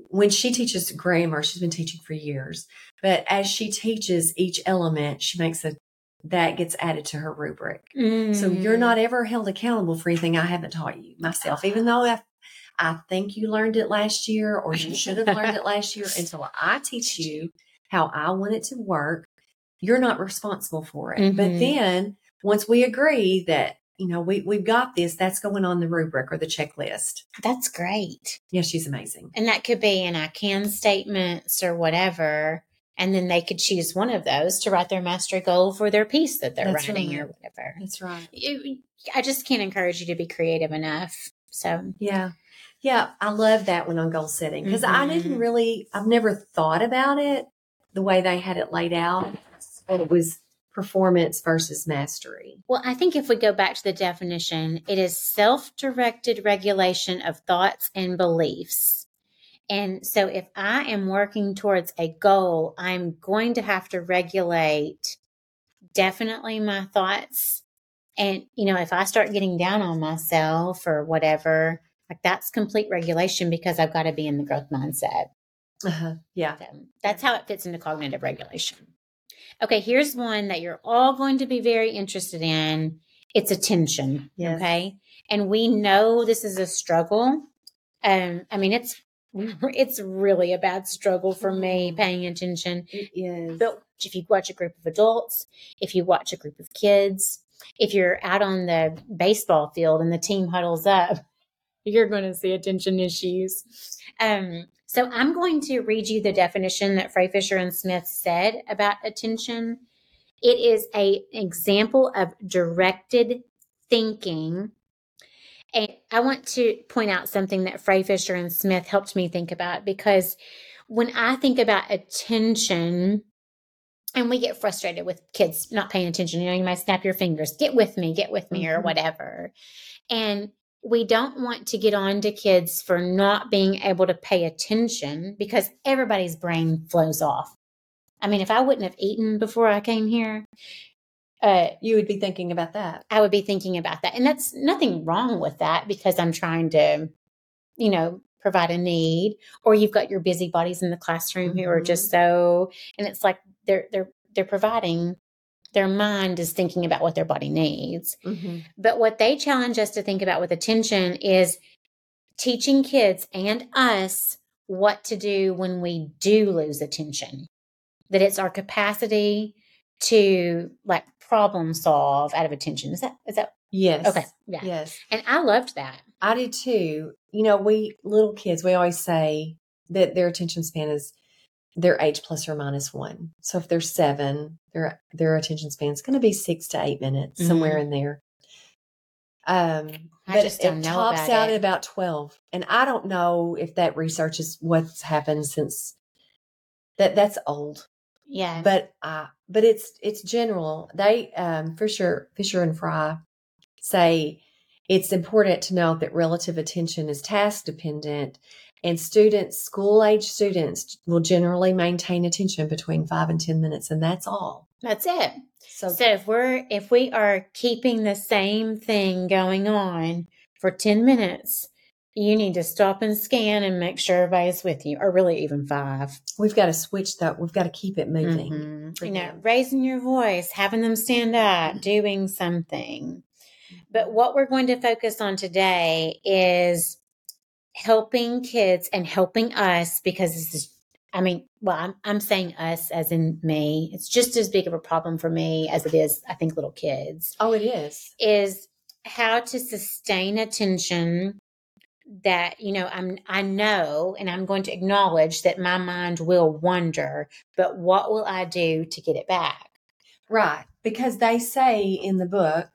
when she teaches grammar, she's been teaching for years, but as she teaches each element, she makes a that gets added to her rubric. So you're Mm. not ever held accountable for anything I haven't taught you myself, even though I, I think you learned it last year or you should have learned it last year. Until I teach you how I want it to work, you're not responsible for it. But Mhm. then once we agree that, you know, we, we've got this, that's going on the rubric or the checklist. That's great. Yeah, she's amazing. And that could be in I can statements or whatever. And then they could choose one of those to write their mastery goal for their piece that they're That's writing right. or whatever. That's right. I just can't encourage you to be creative enough. So, Yeah. Yeah. I love that one on goal setting because I didn't Mhm. really, I've never thought about it the way they had it laid out. It was performance versus mastery. well, I think if we go back to the definition, it is self directed regulation of thoughts and beliefs. And so, if I am working towards a goal, I'm going to have to regulate definitely my thoughts. And, you know, if I start getting down on myself or whatever, like that's complete regulation because I've got to be in the growth mindset. Uh-huh. Yeah. So that's how it fits into cognitive regulation. Okay, here's one that you're all going to be very interested in. It's attention. Yes. Okay. And we know this is a struggle. Um, I mean, it's it's really a bad struggle for me paying attention. It is. But if you watch a group of adults, if you watch a group of kids, if you're out on the baseball field and the team huddles up, you're going to see attention issues. Um, so I'm going to read you the definition that Frey Fisher and Smith said about attention. It is a example of directed thinking. And I want to point out something that Frey Fisher and Smith helped me think about because when I think about attention, and we get frustrated with kids not paying attention. You know, you might snap your fingers, get with me, get with me, or Mhm. whatever. And we don't want to get on to kids for not being able to pay attention because everybody's brain flows off. I mean, if I wouldn't have eaten before I came here, uh, you would be thinking about that. I would be thinking about that. And that's nothing wrong with that because I'm trying to, you know, provide a need. Or you've got your busybodies in the classroom who are just so and it's like they're they're they're providing their mind is thinking about what their body needs. Mm-hmm. But what they challenge us to think about with attention is teaching kids and us what to do when we do lose attention. That it's our capacity to like problem solve out of attention. Is that is that Yes. okay? Yeah. Yes. And I loved that. I did too. You know, we little kids, we always say that their attention span is their age plus or minus one. So if they're seven, their their attention span is going to be six to eight minutes, somewhere in there. Um, I but just don't it tops out it. at about twelve, and I don't know if that research is what's happened since that. That's old, Yeah. but uh, but it's it's general. They um, Fisher Fisher and Frey say it's important to note that relative attention is task dependent and students school age students will generally maintain attention between five and ten minutes and that's all That's it. so, So if we're if we are keeping the same thing going on for 10 minutes, you need to stop and scan and make sure everybody's with you, or really even five. we've got to switch that we've got to keep it moving Mhm. You know, raising your voice, having them stand up, doing something. But what we're going to focus on today is helping kids and helping us because this is I mean, well, I'm I'm saying us as in me. It's just as big of a problem for me as it is, I think, little kids. oh it is Is how to sustain attention that you know i'm i know and i'm going to acknowledge that my mind will wander but what will i do to get it back right because they say in the book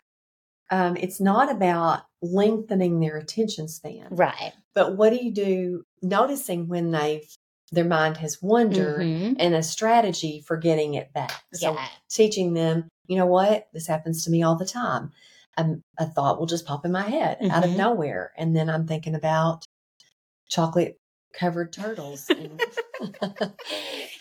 um, it's not about lengthening their attention span right but what do you do noticing when they've their mind has wandered Mhm. and a strategy for getting it back so yeah teaching them, you know what, this happens to me all the time. Um, a thought will just pop in my head out of Mhm. nowhere. And then I'm thinking about chocolate covered turtles and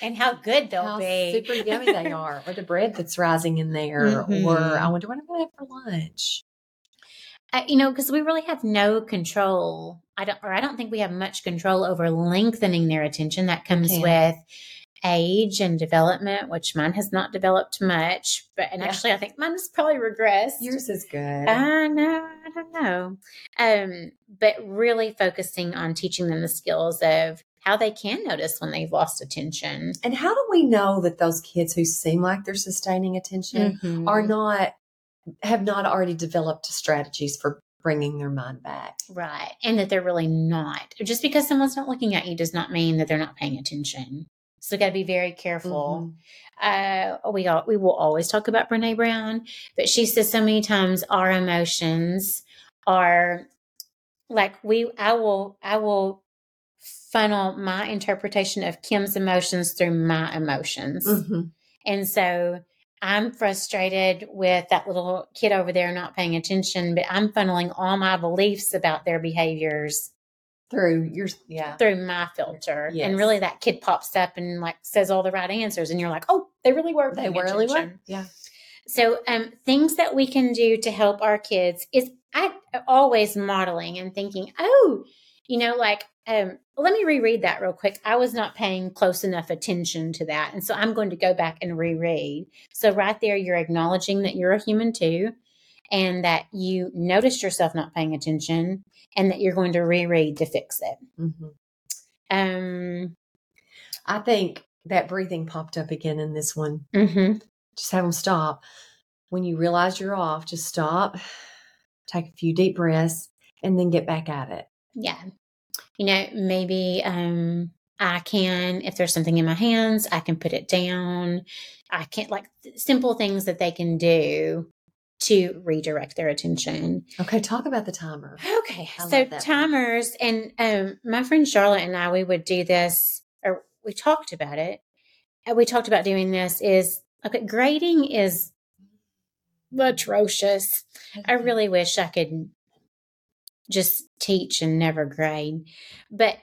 and how good they'll how be super yummy they are, or the bread that's rising in there, Mhm. or I wonder what I'm going to have for lunch. You know because we really have no control i don't or i don't think we have much control over lengthening their attention that comes with age and development which mine has not developed much but and Yeah. actually i think mine has probably regressed Yours is good. I know, I don't know. Um, but really focusing on teaching them the skills of how they can notice when they've lost attention. and how do we know that those kids who seem like they're sustaining attention Mhm. are not, have not already developed strategies for bringing their mind back? right. And that they're really not. Just because someone's not looking at you does not mean that they're not paying attention. So got to be very careful. Mhm. uh, we all, we will always talk about Brene Brown, but she says so many times our emotions are like we. I will I will funnel my interpretation of Kim's emotions through my emotions, Mhm. and so I'm frustrated with that little kid over there not paying attention, but I'm funneling all my beliefs about their behaviors Through your, yeah. through my filter. Yes. And really that kid pops up and like says all the right answers and you're like, "Oh, they really were They paying really attention." were. Yeah. So, um, things that we can do to help our kids is I always modeling and thinking, oh, you know, like, um, let me reread that real quick. I was not paying close enough attention to that. And so I'm going to go back and reread. So, right there, you're acknowledging that you're a human too, and that you noticed yourself not paying attention, and that you're going to reread to fix it. Mhm. Um, I think that breathing popped up again in this one. mhm. Just have them stop. When you realize you're off, just stop, take a few deep breaths, and then get back at it. Yeah. You know, maybe um I can if there's something in my hands, I can put it down. I can't like simple things that they can do to redirect their attention. Okay, talk about the timer. Okay. I so timers and um my friend Charlotte and I we would do this or we talked about it. And we talked about doing this is okay, grading is atrocious. I really wish I could just teach and never grade. But,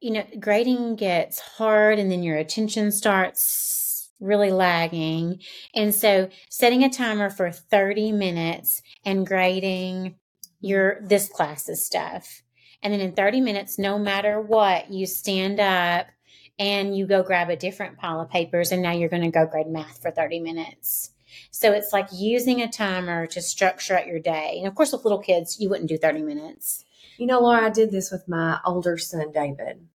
you know, grading gets hard and then your attention starts really lagging. And so setting a timer for 30 minutes and grading your this class's stuff. And then in 30 minutes, no matter what, you stand up and you go grab a different pile of papers and now you're going to go grade math for 30 minutes. So it's like using a timer to structure out your day. And of course, with little kids, you wouldn't do 30 minutes. You know, Laura, I did this with my older son, David.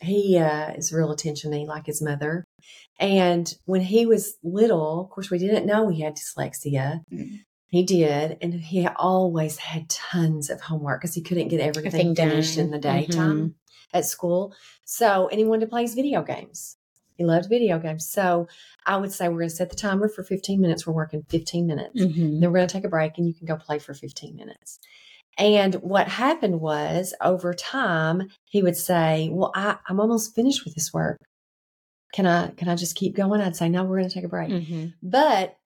He uh, is real attentiony, like his mother. And when he was little, of course, we didn't know he had dyslexia. Mm. He did, and he always had tons of homework because he couldn't get everything finished done. in the daytime at school. So, and he wanted to play his video games. He loved video games. So, I would say we're going to set the timer for 15 minutes. We're working 15 minutes. Mhm. Then we're going to take a break, and you can go play for 15 minutes. And what happened was, over time, he would say, "Well, I, I'm almost finished with this work. Can I can I just keep going?" I'd say, "No, we're going to take a break." Mhm. But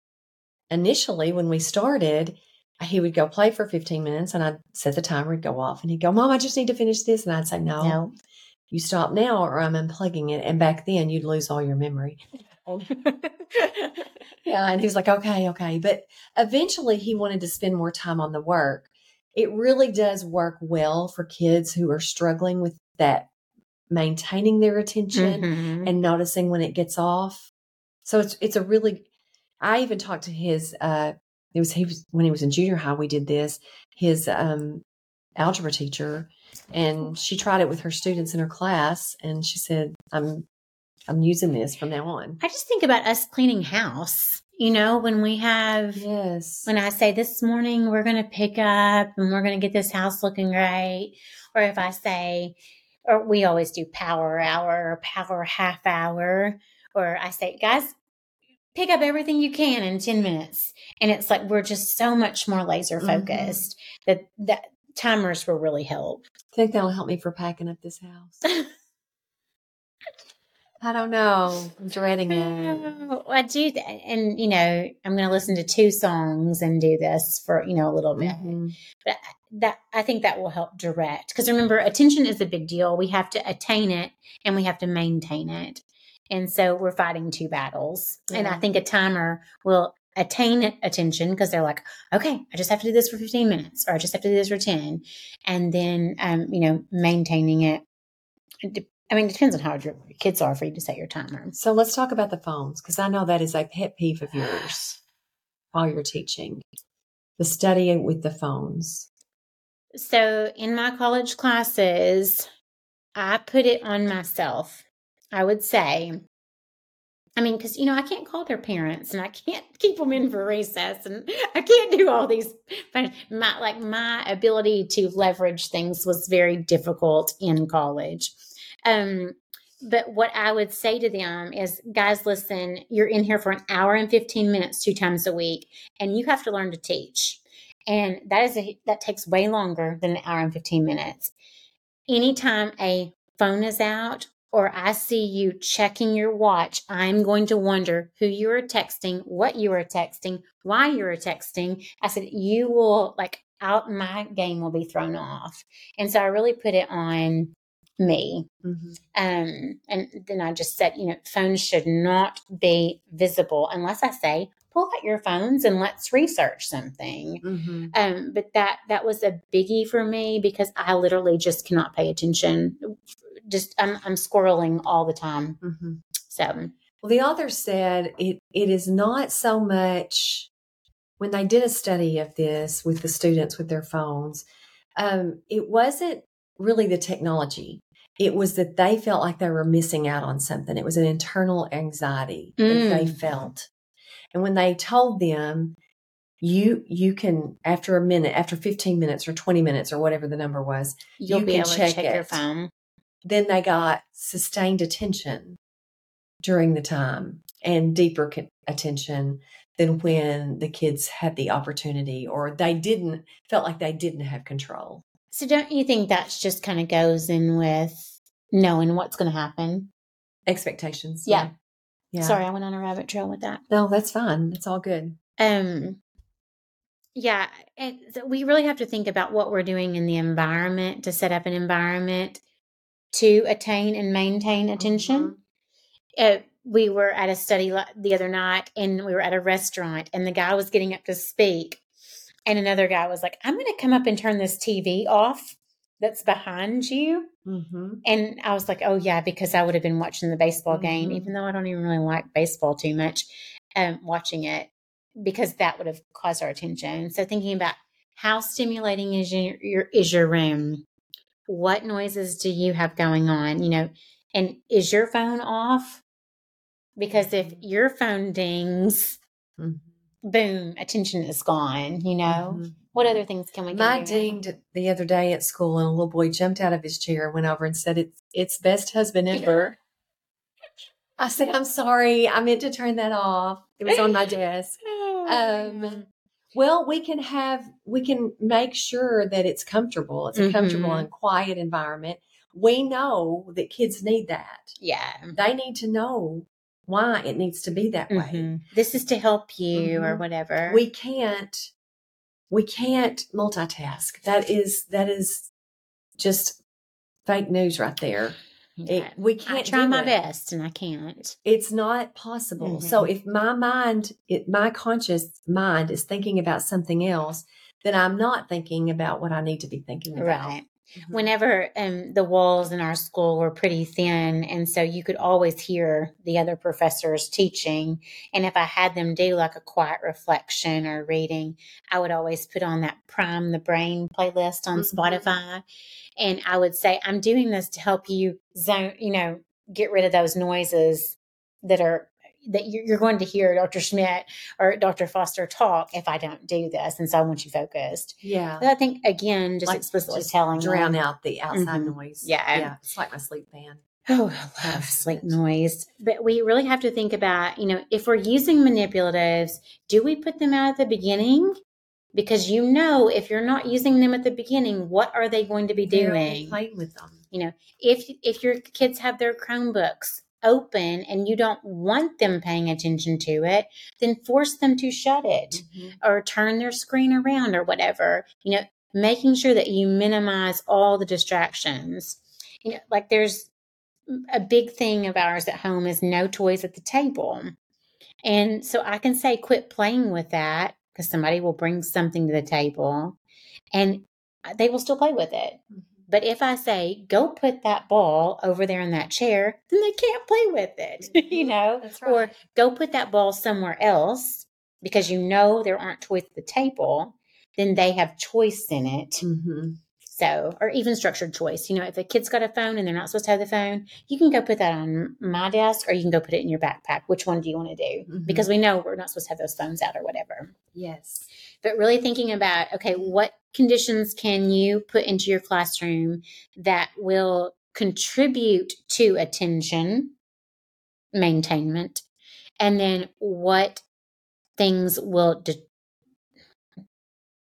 initially, when we started, he would go play for 15 minutes and I'd set the timer, he'd go off and he'd go, Mom, I just need to finish this. And I'd say, No, No. You stop now or I'm unplugging it. And back then, you'd lose all your memory. Yeah. And he was like, Okay, okay. But eventually, he wanted to spend more time on the work. It really does work well for kids who are struggling with that maintaining their attention Mhm. and noticing when it gets off. So it's it's a really I even talked to his uh it was he was when he was in junior high we did this, his um algebra teacher and she tried it with her students in her class and she said, I'm I'm using this from now on. I just think about us cleaning house. You know, when we have Yes. when I say this morning we're going to pick up and we're going to get this house looking great, or if I say, or we always do power hour or power half hour, or I say, guys, pick up everything you can in 10 minutes. And it's like we're just so much more laser mm-hmm. focused that that timers will really help. I think that'll help me for packing up this house. I don't know. I'm dreading it. I do, th- and you know, I'm going to listen to two songs and do this for you know a little bit. Mhm. But that I think that will help direct because remember, attention is a big deal. We have to attain it and we have to maintain it, and so we're fighting two battles. And I think a timer will attain attention because they're like, okay, I just have to do this for 15 minutes, or I just have to do this for 10, and then um, you know, maintaining it. it I mean, it depends on how your kids are for you to set your timer. So let's talk about the phones because I know that is a pet peeve of yours while you're teaching. The study with the phones. So in my college classes, I put it on myself. I would say, I mean, because you know, I can't call their parents, and I can't keep them in for recess, and I can't do all these. My like my ability to leverage things was very difficult in college. Um, but what I would say to them is, guys, listen, you're in here for an hour and 15 minutes two times a week, and you have to learn to teach. And that is a, that takes way longer than an hour and 15 minutes. Anytime a phone is out or I see you checking your watch, I'm going to wonder who you are texting, what you are texting, why you are texting. I said, you will like out my game will be thrown off. And so I really put it on me. Mm-hmm. Um, and then I just said, you know, phones should not be visible unless I say, pull out your phones and let's research something. Mm-hmm. Um, but that that was a biggie for me because I literally just cannot pay attention. Just I'm I'm squirreling all the time. Mm-hmm. So Well, the author said it, it is not so much when they did a study of this with the students with their phones, um, it wasn't really the technology. It was that they felt like they were missing out on something. It was an internal anxiety that they Mm. felt. And when they told them, you you can after a minute, after 15 minutes or 20 minutes or whatever the number was, you'll You be can able to check check your it. phone. then they got sustained attention during the time and deeper attention than when the kids had the opportunity or they didn't felt like they didn't have control So don't you think that's just kind of goes in with knowing what's going to happen? expectations Yeah. yeah Sorry, I went on a rabbit trail with that. no that's fine. It's all good. Um, yeah, so we really have to think about what we're doing in the environment to set up an environment to attain and maintain attention. Uh, we were at a study the other night, and we were at a restaurant, and the guy was getting up to speak, and another guy was like, "I'm going to come up and turn this TV off that's behind you." mm-hmm. And I was like, oh, yeah, because I would have been watching the baseball game, Mhm. even though I don't even really like baseball too much, um, watching it because that would have caused our attention. So thinking about how stimulating is your, your is your room? What noises do you have going on? You know, and is your phone off? Because if Mm-hmm. your phone dings, Mhm. boom, attention is gone. You know, Mhm. What other things can we? My dinged the other day at school, and a little boy jumped out of his chair, went over and said, "It's it's best husband ever." I said, "I'm sorry, I meant to turn that off. It was on my desk." Um, well, we can have we can make sure that it's comfortable. It's a comfortable Mhm. and quiet environment. We know that kids need that. yeah. They need to know why it needs to be that way. Mhm. This is to help you or Mhm. whatever. we can't we can't multitask that is that is just fake news right there It- we can't try do my it. best and I can't. it's not possible so Mhm. if my mind it, my conscious mind is thinking about something else then i'm not thinking about what i need to be thinking about Right. Mhm. Whenever um, the walls in our school were pretty thin, and so you could always hear the other professors teaching. And if I had them do like a quiet reflection or reading, I would always put on that Prime the Brain playlist on Mhm. Spotify. And I would say, I'm doing this to help you zone, you know, get rid of those noises that are that you're you're going to hear Dr. Schmidt or Dr. Foster talk if I don't do this. And so I want you focused. yeah But I think again, just Like, explicitly just telling drown them, out the outside Mhm. noise Yeah. yeah it's like my sleep fan Oh, I love love sleep noise. But we really have to think about, you know, if we're using manipulatives, do we put them out at the beginning? Because you know, if you're not using them at the beginning, what are they going to be doing? playing with them You know, If if your kids have their Chromebooks open and you don't want them paying attention to it, then force them to shut it Mhm. or turn their screen around or whatever. You know, making sure that you minimize all the distractions. You know, like there's a big thing of ours at home is no toys at the table. And so I can say, quit playing with that because somebody will bring something to the table and they will still play with it. But if I say, go put that ball over there in that chair, then they can't play with it, you know? That's Or go put that ball somewhere else because you know there aren't toys at the table, then they have choice in it. Mhm. So, or even structured choice. You know, if a kid's got a phone and they're not supposed to have the phone, you can go put that on my desk or you can go put it in your backpack. Which one do you want to do? Mhm. Because we know we're not supposed to have those phones out or whatever. Yes. But really thinking about, okay, what conditions can you put into your classroom that will contribute to attention maintainment? And then what things will de-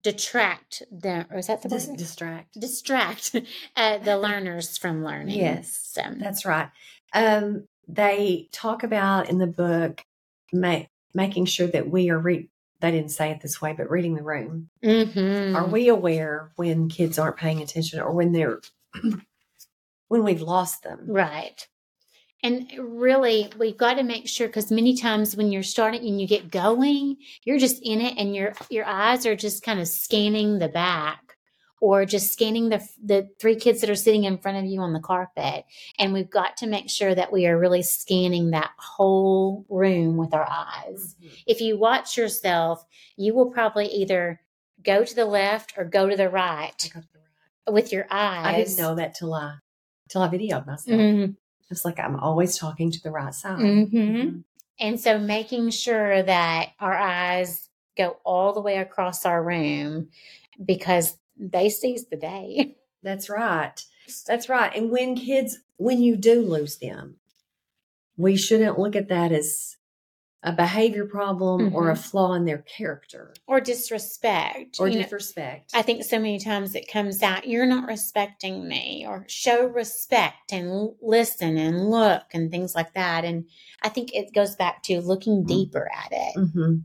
detract the, or is that the Dis- word? distract. distract uh, the learners from learning. Yes. So, That's right. Um, they talk about in the book ma- making sure that we are re- they didn't say it this way, but reading the room. mhm. Are we aware when kids aren't paying attention or when they're when we've lost them? right? And really, we've got to make sure because many times when you're starting and you get going, you're just in it, and your your eyes are just kind of scanning the back, or just scanning the the three kids that are sitting in front of you on the carpet. And we've got to make sure that we are really scanning that whole room with our eyes. Mhm. if you watch yourself, you will probably either go to the left or go to the right to the right. with your eyes. I didn't know that till I till I videoed myself. Mhm. It's like I'm always talking to the right side. Mhm. Mhm. And so making sure that our eyes go all the way across our room because they seize the day. That's right. That's right. And when kids, when you do lose them, we shouldn't look at that as a behavior problem or a flaw in their character Or disrespect. or You know, disrespect. I think so many times it comes out, you're not respecting me, or show respect and listen and look and things like that. And I think it goes back to looking deeper at it. Mhm.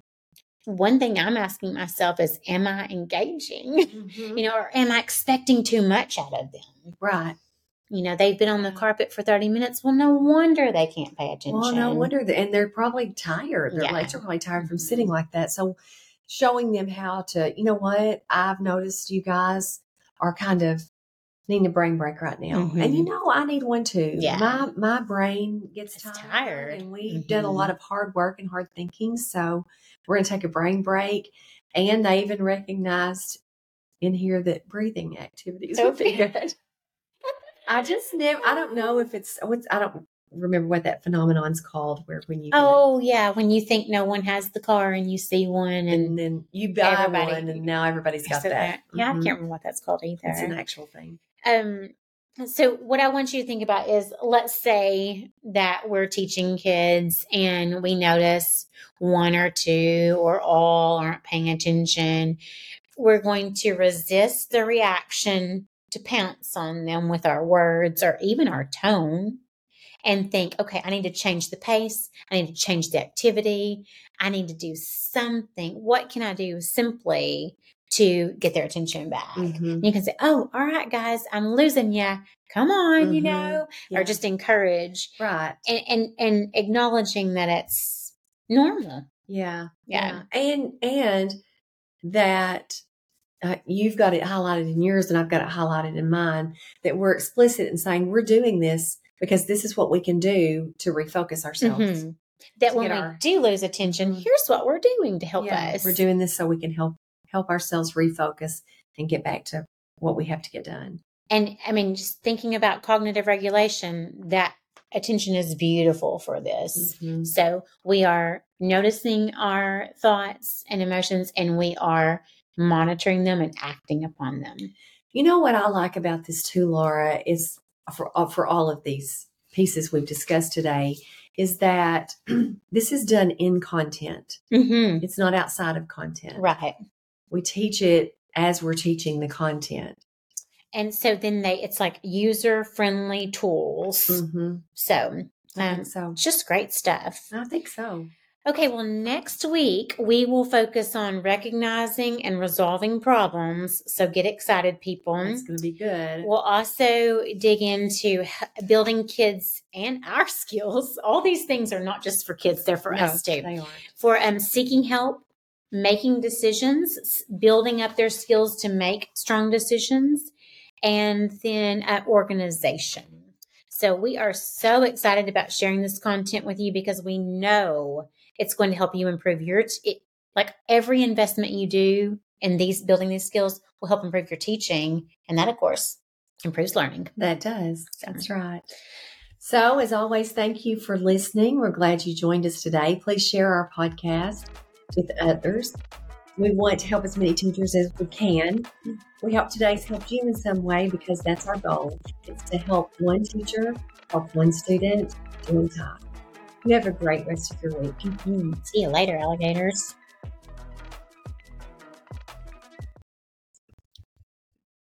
One thing I'm asking myself is, am I engaging? Mhm. You know, or am I expecting too much out of them? Right. You know, they've been on the carpet for 30 minutes. Well, no wonder they can't pay attention. Well, no wonder. That, and they're probably tired. Their Yeah. legs are probably tired from sitting like that. So, showing them how to, you know what? I've noticed you guys are kind of needing a brain break right now, Mhm. and you know I need one too. Yeah. my my brain gets tired, tired. and we've done a lot of hard work and hard thinking. So, we're going to take a brain break. And they even recognized in here that breathing activities would be good. I just never. I don't know if it's. What's I don't remember what that phenomenon's called. Where when you get Oh yeah, when you think no one has the car and you see one and and then you buy everybody- one, and now everybody's got so that. Yeah, I Mhm. can't remember what that's called either. It's an actual thing. Um, so what I want you to think about is let's say that we're teaching kids and we notice one or two or all aren't paying attention. We're going to resist the reaction to pounce on them with our words or even our tone and think, okay, I need to change the pace. I need to change the activity. I need to do something. What can I do simply to get their attention back? Mhm. You can say, "Oh, all right, guys, I'm losing you. Come on," you Mhm. know, Yeah. or just encourage Right. and and and acknowledging that it's normal. Yeah. Yeah. And and that uh, you've got it highlighted in yours and I've got it highlighted in mine that we're explicit in saying we're doing this because this is what we can do to refocus ourselves. Mhm. That when we our- do lose attention, Mhm. here's what we're doing to help Yeah, us. We're doing this so we can help help ourselves refocus and get back to what we have to get done. and I mean, just thinking about cognitive regulation, that attention is beautiful for this. Mhm. So we are noticing our thoughts and emotions, and we are monitoring them and acting upon them. You know what I like about this too, Laura, is for uh, for all of these pieces we've discussed today, is that this is done in content. Mm-hmm. It's not outside of content. Right. We teach it as we're teaching the content. And so then they, it's like user friendly tools. Mm-hmm. So um, so. it's just great stuff. I think so. Okay, well, next week we will focus on recognizing and resolving problems. So get excited, people. It's going to be good. We'll also dig into building kids and our skills. All these things are not just for kids, they're for No, us too. They are. For um, seeking help, making decisions, building up their skills to make strong decisions, and then uh, organization. So we are so excited about sharing this content with you because we know it's going to help you improve your t- it, like every investment you do in these building these skills will help improve your teaching and that of course improves learning. That does. That's right. So, as always, thank you for listening. We're glad you joined us today. Please share our podcast with others. We want to help as many teachers as we can. We hope today's helped you in some way because that's our goal. It's to help one teacher, help one student, one time. You have a great rest of your week. Mhm. See you later, alligators.